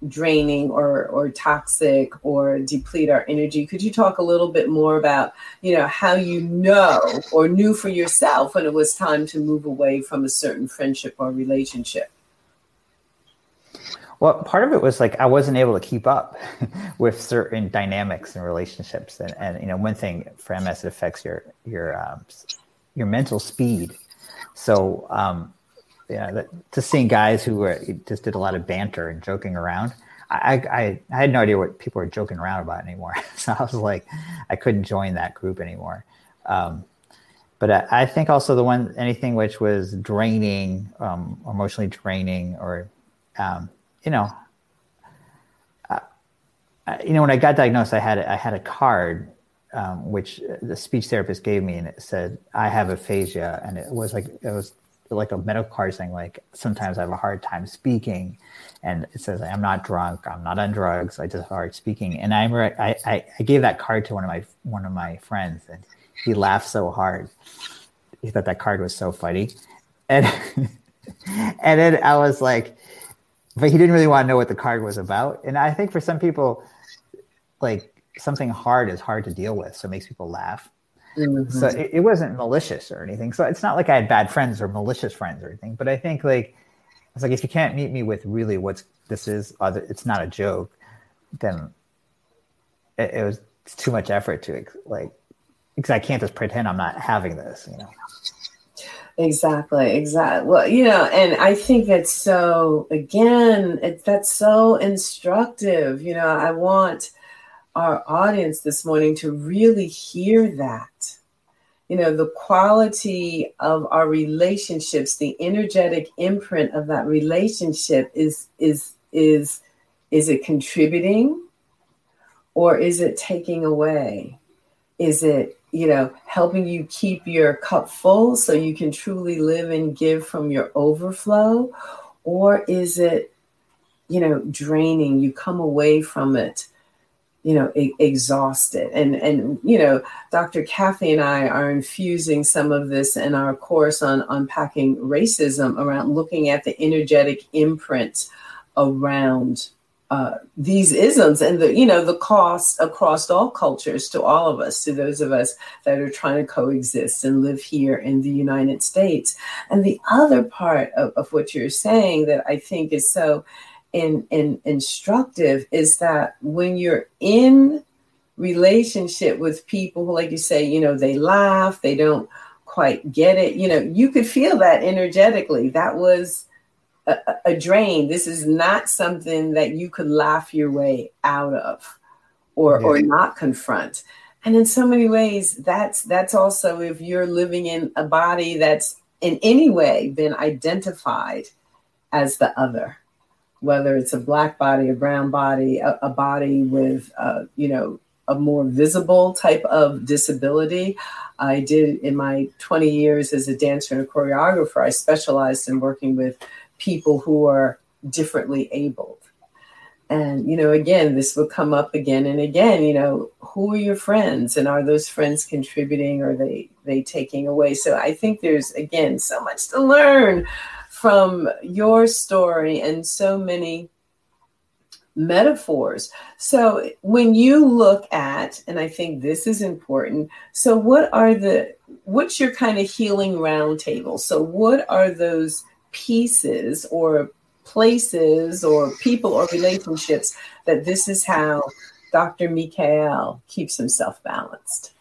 Speaker 1: draining or or toxic or deplete our energy. Could you talk a little bit more about you know how you know or knew for yourself when it was time to move away from a certain friendship or relationship?
Speaker 2: Well part of it was like i wasn't able to keep up [LAUGHS] with certain dynamics and relationships. And and you know one thing for ms it affects your your um, your mental speed. So um yeah, that, just seeing guys who were, just did a lot of banter and joking around. I, I, I had no idea what people were joking around about anymore. [LAUGHS] so I was like, I couldn't join that group anymore. Um, but I, I, think also the one, anything which was draining, um, emotionally draining, or, um, you know, uh, you know, when I got diagnosed, I had, I had a card um, which the speech therapist gave me, and it said I have aphasia, and it was like it was like a medical card saying like sometimes I have a hard time speaking, and it says I'm not drunk, I'm not on drugs, I just have hard speaking. And I'm I I gave that card to one of my one of my friends, and he laughed so hard. He thought that card was so funny, and [LAUGHS] and then I was like, but he didn't really want to know what the card was about. And I think for some people, like something hard is hard to deal with, so it makes people laugh. Mm-hmm. So it, it, wasn't malicious or anything. So it's not like I had bad friends or malicious friends or anything. But I think like it's like if you can't meet me with really what's this is, other, it's not a joke, then it, it was too much effort to like because I can't just pretend I'm not having this, you know.
Speaker 1: Exactly, exactly. Well, you know, and I think that's so again, it, that's so instructive. You know, I want our audience this morning to really hear that. You know, the quality of our relationships, the energetic imprint of that relationship is is is is it contributing or is it taking away? Is it, you know, helping you keep your cup full so you can truly live and give from your overflow? Or is it, you know, draining? You come away from it you know e- exhausted. And and you know dr kathy and i are infusing some of this in our course on unpacking racism around looking at the energetic imprint around uh, these isms and the you know the cost across all cultures to all of us to those of us that are trying to coexist and live here in the united states. And the other part of, of what you're saying that i think is so and, and instructive is that when you're in relationship with people who, like you say, you know, they laugh, they don't quite get it, you know, you could feel that energetically. That was a, a drain. This is not something that you could laugh your way out of or, yeah. or not confront. And in so many ways, that's that's also if you're living in a body that's in any way been identified as the other whether it's a black body, a brown body, a, a body with, uh, you know, a more visible type of disability. I did in my 20 years as a dancer and a choreographer, I specialized in working with people who are differently abled. And, you know, again, this will come up again and again, you know, who are your friends and are those friends contributing or they, they taking away? So I think there's, again, so much to learn from your story and so many metaphors. So when you look at, and I think this is important, so what are the, what's your kind of healing roundtable? So what are those pieces or places or people or relationships that this is how Dr. Michael keeps himself balanced?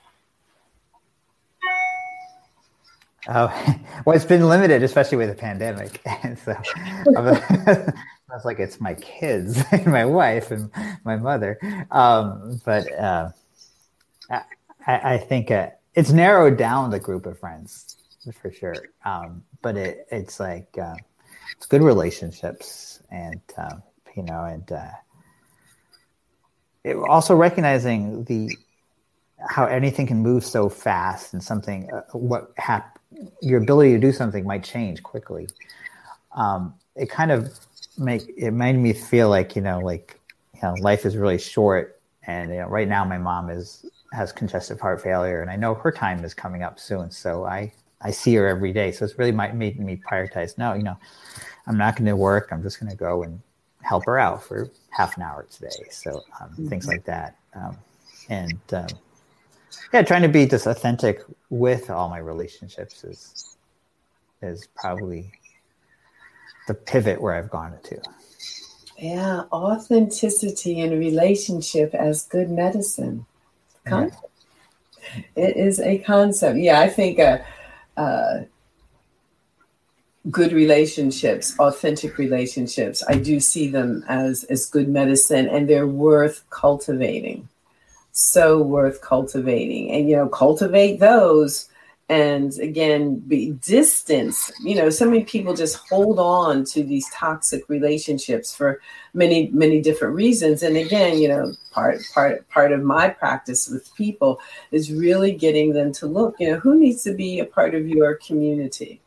Speaker 2: Oh, [LAUGHS] well, it's been limited, especially with the pandemic. [LAUGHS] And so [LAUGHS] Sounds like it's my kids, and my wife, and my mother. Um, but uh, I, I, think uh, it's narrowed down the group of friends for sure. Um, but it, it's like uh, it's good relationships, and um, you know, and uh, it, also recognizing the how anything can move so fast, and something uh, what hap- your ability to do something might change quickly. Um, it kind of make it made me feel like you know like you know life is really short and you know right now my mom is has congestive heart failure and i know her time is coming up soon. So i i see her every day. So it's really might made me prioritize no you know i'm not going to work. I'm just going to go and help her out for half an hour today. So um, things like that. Um, and um, yeah trying to be just authentic with all my relationships is is probably the pivot where I've gone to.
Speaker 1: Yeah, authenticity in relationship as good medicine. Concept. Yeah. It is a concept. Yeah, I think uh, uh, good relationships, authentic relationships, I do see them as as good medicine, and they're worth cultivating. So worth cultivating, and you know, cultivate those. And again be distance you know so many people just hold on to these toxic relationships for many many different reasons. And again you know part part part of my practice with people is really getting them to look you know who needs to be a part of your community?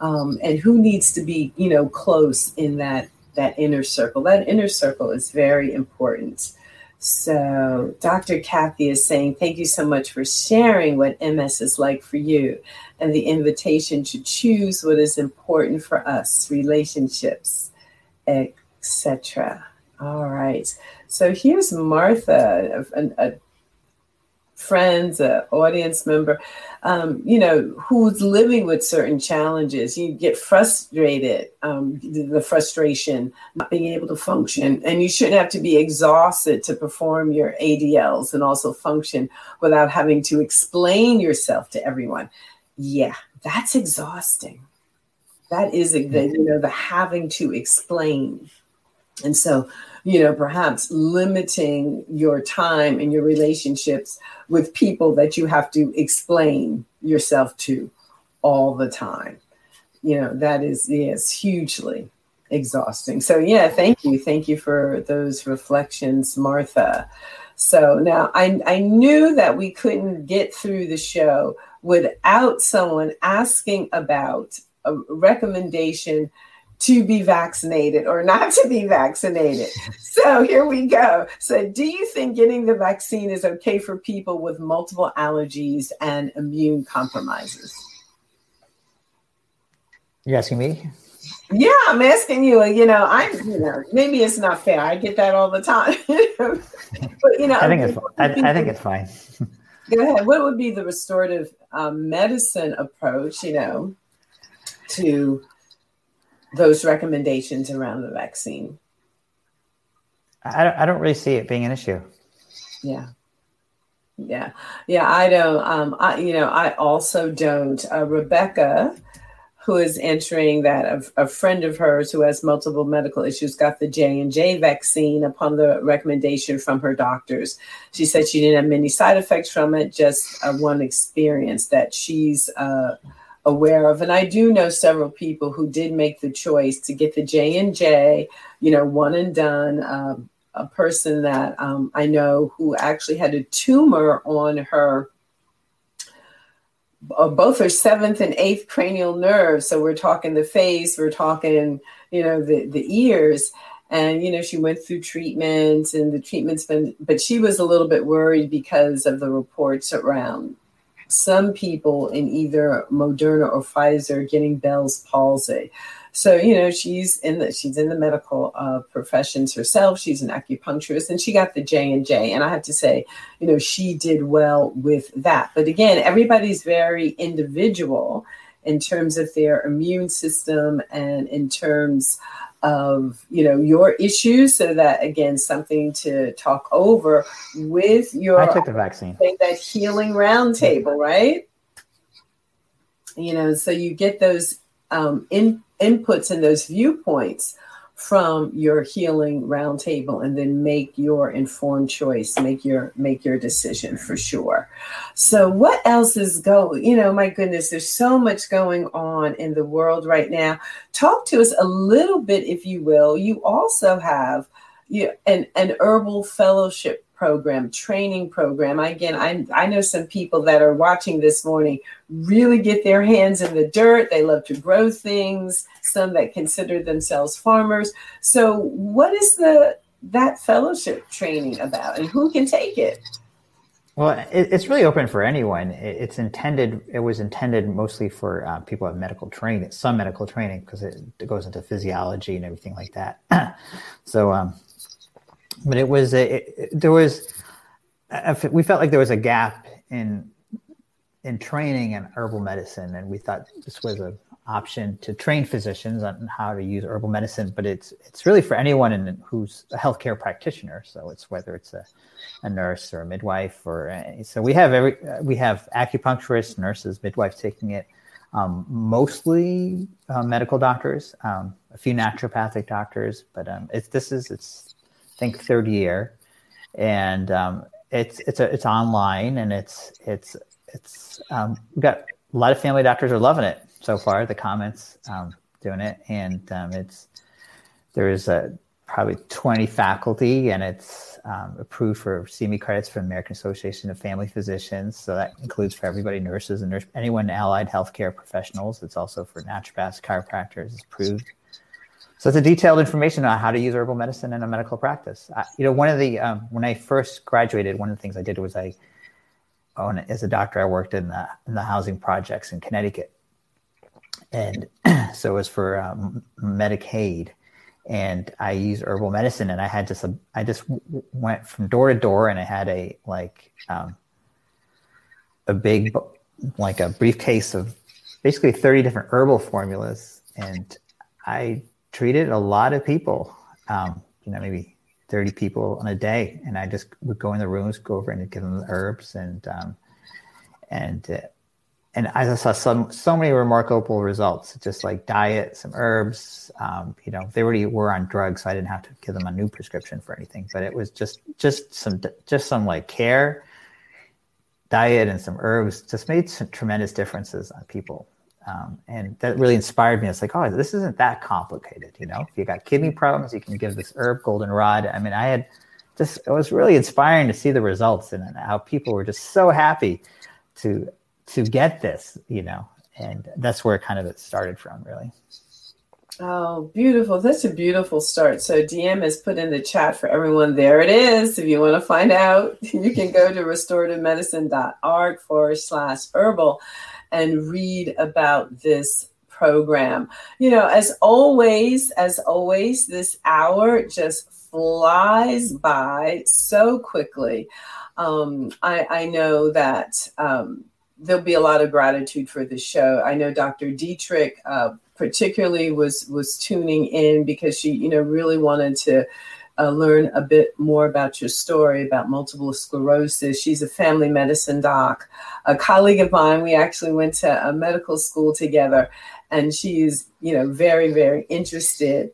Speaker 1: Um, and who needs to be you know close in that that inner circle? That inner circle is very important so, Dr. Kathy is saying, Thank you so much for sharing what MS is like for you and the invitation to choose what is important for us, relationships, etc. All right. So, here's Martha, a, a friends, an audience member, um, you know, who's living with certain challenges. You get frustrated, um, the frustration, not being able to function, and you shouldn't have to be exhausted to perform your ADLs and also function without having to explain yourself to everyone. Yeah, that's exhausting. That is, the, you know, the having to explain. And so, you know, perhaps limiting your time and your relationships with people that you have to explain yourself to all the time. You know, that is, yes, hugely exhausting. So, yeah, thank you. Thank you for those reflections, Martha. So now I, I knew that we couldn't get through the show without someone asking about a recommendation to be vaccinated or not to be vaccinated. so here we go. So, do you think getting the vaccine is okay for people with multiple allergies and immune compromises?
Speaker 2: You asking me?
Speaker 1: Yeah, I'm asking you. You know, I'm. You know, maybe it's not fair. I get that all the time. [LAUGHS] but you know,
Speaker 2: I think it's. I, I, think it's fine.
Speaker 1: go ahead. What would be the restorative um, medicine approach? You know, to those recommendations around the vaccine?
Speaker 2: I don't, I don't really see it being an issue.
Speaker 1: Yeah. Yeah. Yeah. I don't, um, I, you know, I also don't. Uh, Rebecca, who is entering that a, a, friend of hers who has multiple medical issues got the j&j vaccine upon the recommendation from her doctors she said she didn't have many side effects from it just uh, one experience that she's uh, aware of. And i do know several people who did make the choice to get the j&j you know one and done. Um, a person that um, i know who actually had a tumor on her uh, both her seventh and eighth cranial nerves so we're talking the face we're talking you know, the, the ears. And, you know, she went through treatments and the treatment's been, but she was a little bit worried because of the reports around some people in either Moderna or Pfizer getting Bell's palsy. So you know she's in the she's in the medical uh, professions herself. She's an acupuncturist, and she got the J and J. And I have to say, you know, she did well with that. But again, everybody's very individual in terms of their immune system and in terms of you know your issues so that again something to talk over with your
Speaker 2: I took the vaccine.
Speaker 1: that healing roundtable right? You know so you get those um, in, inputs and those viewpoints from your healing roundtable and then make your informed choice make your make your decision for sure. So what else is going you know my goodness there's so much going on in the world right now. Talk to us a little bit if you will. You also have you an, an herbal fellowship program, training program. I, Again, I, I know some people that are watching this morning really get their hands in the dirt. They love to grow things, some that consider themselves farmers. So, what is the that fellowship training about and who can take it?
Speaker 2: Well, it, it's really open for anyone. It, it's intended. It was intended mostly for uh, people have medical training, some medical training, because it, goes into physiology and everything like that. [CLEARS THROAT] so, um, but it was a, it, there was we felt like there was a gap in in training in herbal medicine, and we thought this was an option to train physicians on how to use herbal medicine. But it's it's really for anyone in, who's a healthcare practitioner. So it's whether it's a, a nurse or a midwife, or so we have every we have acupuncturists, nurses, midwives taking it. Um, mostly uh, medical doctors, um, a few naturopathic doctors, but um, it's this is it's think third year, and um, it's it's a, it's online and it's it's it's um, we got a lot of family doctors are loving it so far. The comments um, doing it, and um, it's there's a probably 20 faculty and it's um, approved for CME credits from American Association of Family Physicians. So that includes for everybody, nurses and nurse, anyone allied healthcare professionals. It's also for naturopaths, chiropractors. It's approved so it's a detailed information on how to use herbal medicine in a medical practice. I, you know, one of the um, when I first graduated, one of the things I did was I, oh, as a doctor, I worked in the in the housing projects in Connecticut, and [CLEARS THROAT] so it was for um, Medicaid, and I used herbal medicine, and I had just a, I just went from door to door, and I had a like um, a big like a briefcase of basically thirty different herbal formulas, and I treated a lot of people, um, you know, maybe 30 people on a day. And I just would go in the rooms, go over and give them the herbs and, um, and, uh, and I saw some so many remarkable results, just like diet, some herbs. Um, you know, they already were on drugs, so I didn't have to give them a new prescription for anything. But it was just just some just some like care, diet, and some herbs just made some tremendous differences on people. Um, and that really inspired me. It's like, oh, this isn't that complicated. You know, if you got kidney problems, you can give this herb, goldenrod. I mean, I had just, it was really inspiring to see the results and how people were just so happy to, to get this, you know, and that's where kind of it started from really.
Speaker 1: Oh, beautiful. That's a beautiful start. So DM has put in the chat for everyone. There it is. If you want to find out, [LAUGHS] you can go to restorativemedicine.org forward slash herbal and read about this program. You know, as always, as always, this hour just flies by so quickly. Um, I, I, know that um, there'll be a lot of gratitude for the show. I know Dr. Dietrich uh, particularly was was tuning in because she, you know, really wanted to uh, learn a bit more about your story about multiple sclerosis. She's a family medicine doc, a colleague of mine. We actually went to a medical school together, and she's you know very very interested,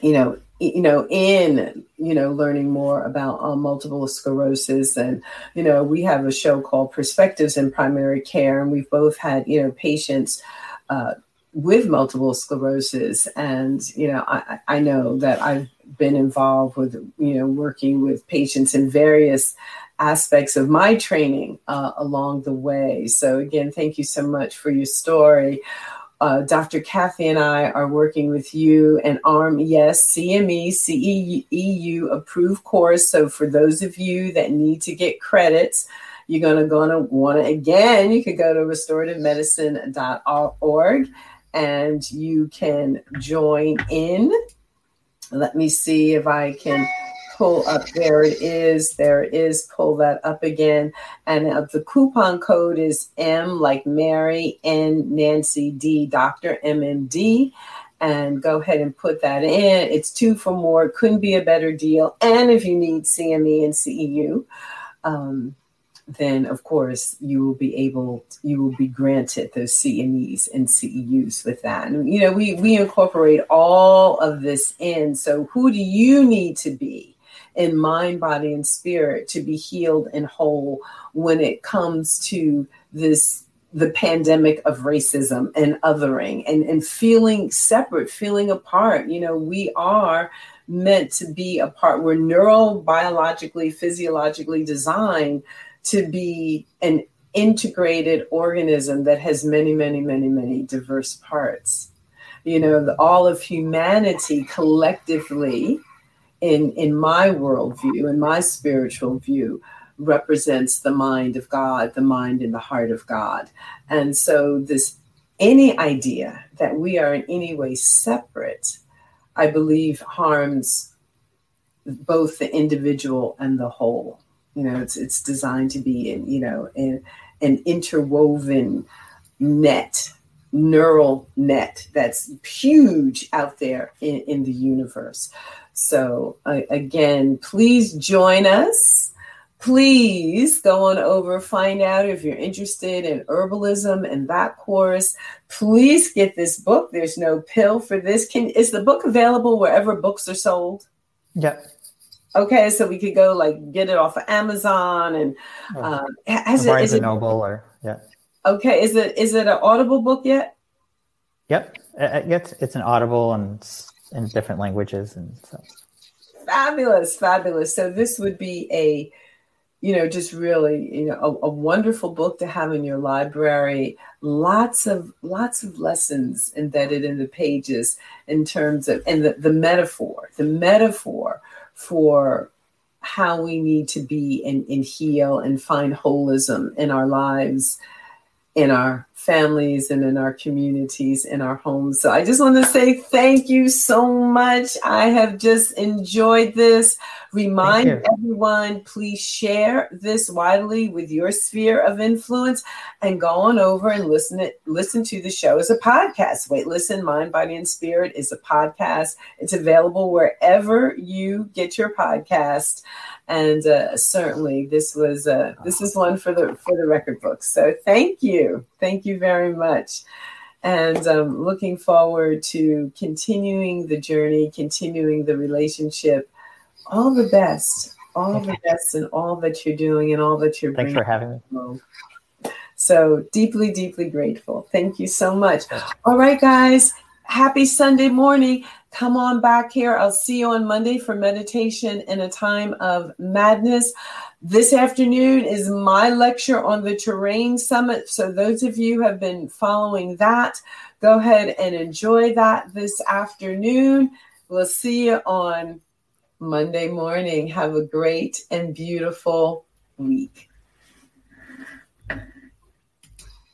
Speaker 1: you know. You know, in you know, learning more about um, multiple sclerosis, and you know, we have a show called Perspectives in Primary Care, and we've both had you know patients uh, with multiple sclerosis and you know I, I know that i've been involved with you know working with patients in various aspects of my training uh, along the way so again thank you so much for your story uh, Dr. Kathy and I are working with you and ARM, yes, CME, CEU approved course. So for those of you that need to get credits, you're gonna gonna want to again. You could go to restorativemedicine.org and you can join in. Let me see if I can pull up. There it is. There it is. Pull that up again. And the coupon code is M like Mary, N Nancy, D, Dr. MMD. And go ahead and put that in. It's two for more. Couldn't be a better deal. And if you need CME and CEU, um, then of course you will be able you will be granted those CMEs and CEUs with that. And you know, we we incorporate all of this in. So who do you need to be in mind, body, and spirit to be healed and whole when it comes to this the pandemic of racism and othering and, and feeling separate, feeling apart. You know, we are meant to be apart. We're neurobiologically, physiologically designed to be an integrated organism that has many, many, many, many diverse parts. You know, the, all of humanity collectively, in, in my worldview, in my spiritual view, represents the mind of God, the mind and the heart of God. And so, this any idea that we are in any way separate, I believe, harms both the individual and the whole. You know, it's it's designed to be in, you know, in an interwoven net, neural net that's huge out there in, in the universe. So uh, again, please join us. Please go on over, find out if you're interested in herbalism and that course. Please get this book. There's no pill for this. Can is the book available wherever books are sold?
Speaker 2: Yep.
Speaker 1: Okay, so we could go like get it off of Amazon and uh,
Speaker 2: has Barnes it, is Noble or yeah.
Speaker 1: Okay, is it is it an Audible book yet?
Speaker 2: Yep, it's it's an Audible and in different languages and so.
Speaker 1: Fabulous, fabulous. So this would be a, you know, just really, you know, a, a wonderful book to have in your library. Lots of lots of lessons embedded in the pages in terms of and the, the metaphor, the metaphor for how we need to be and, and heal and find holism in our lives, in our families and in our communities, in our homes. So I just want to say thank you so much. I have just enjoyed this. Remind everyone, please share this widely with your sphere of influence and go on over and listen it, listen to the show as a podcast. Wait, listen, Mind, Body, and Spirit is a podcast. It's available wherever you get your podcast and uh, certainly this was uh, this is one for the for the record books. So thank you, thank you very much, and um, looking forward to continuing the journey, continuing the relationship. All the best, all the best, and all that you're doing, and all that you're.
Speaker 2: Thanks for having me.
Speaker 1: So deeply, deeply grateful. Thank you so much. All right, guys. Happy Sunday morning. Come on back here. I'll see you on Monday for meditation in a time of madness. This afternoon is my lecture on the Terrain Summit. So, those of you have been following that, go ahead and enjoy that this afternoon. We'll see you on Monday morning. Have a great and beautiful week.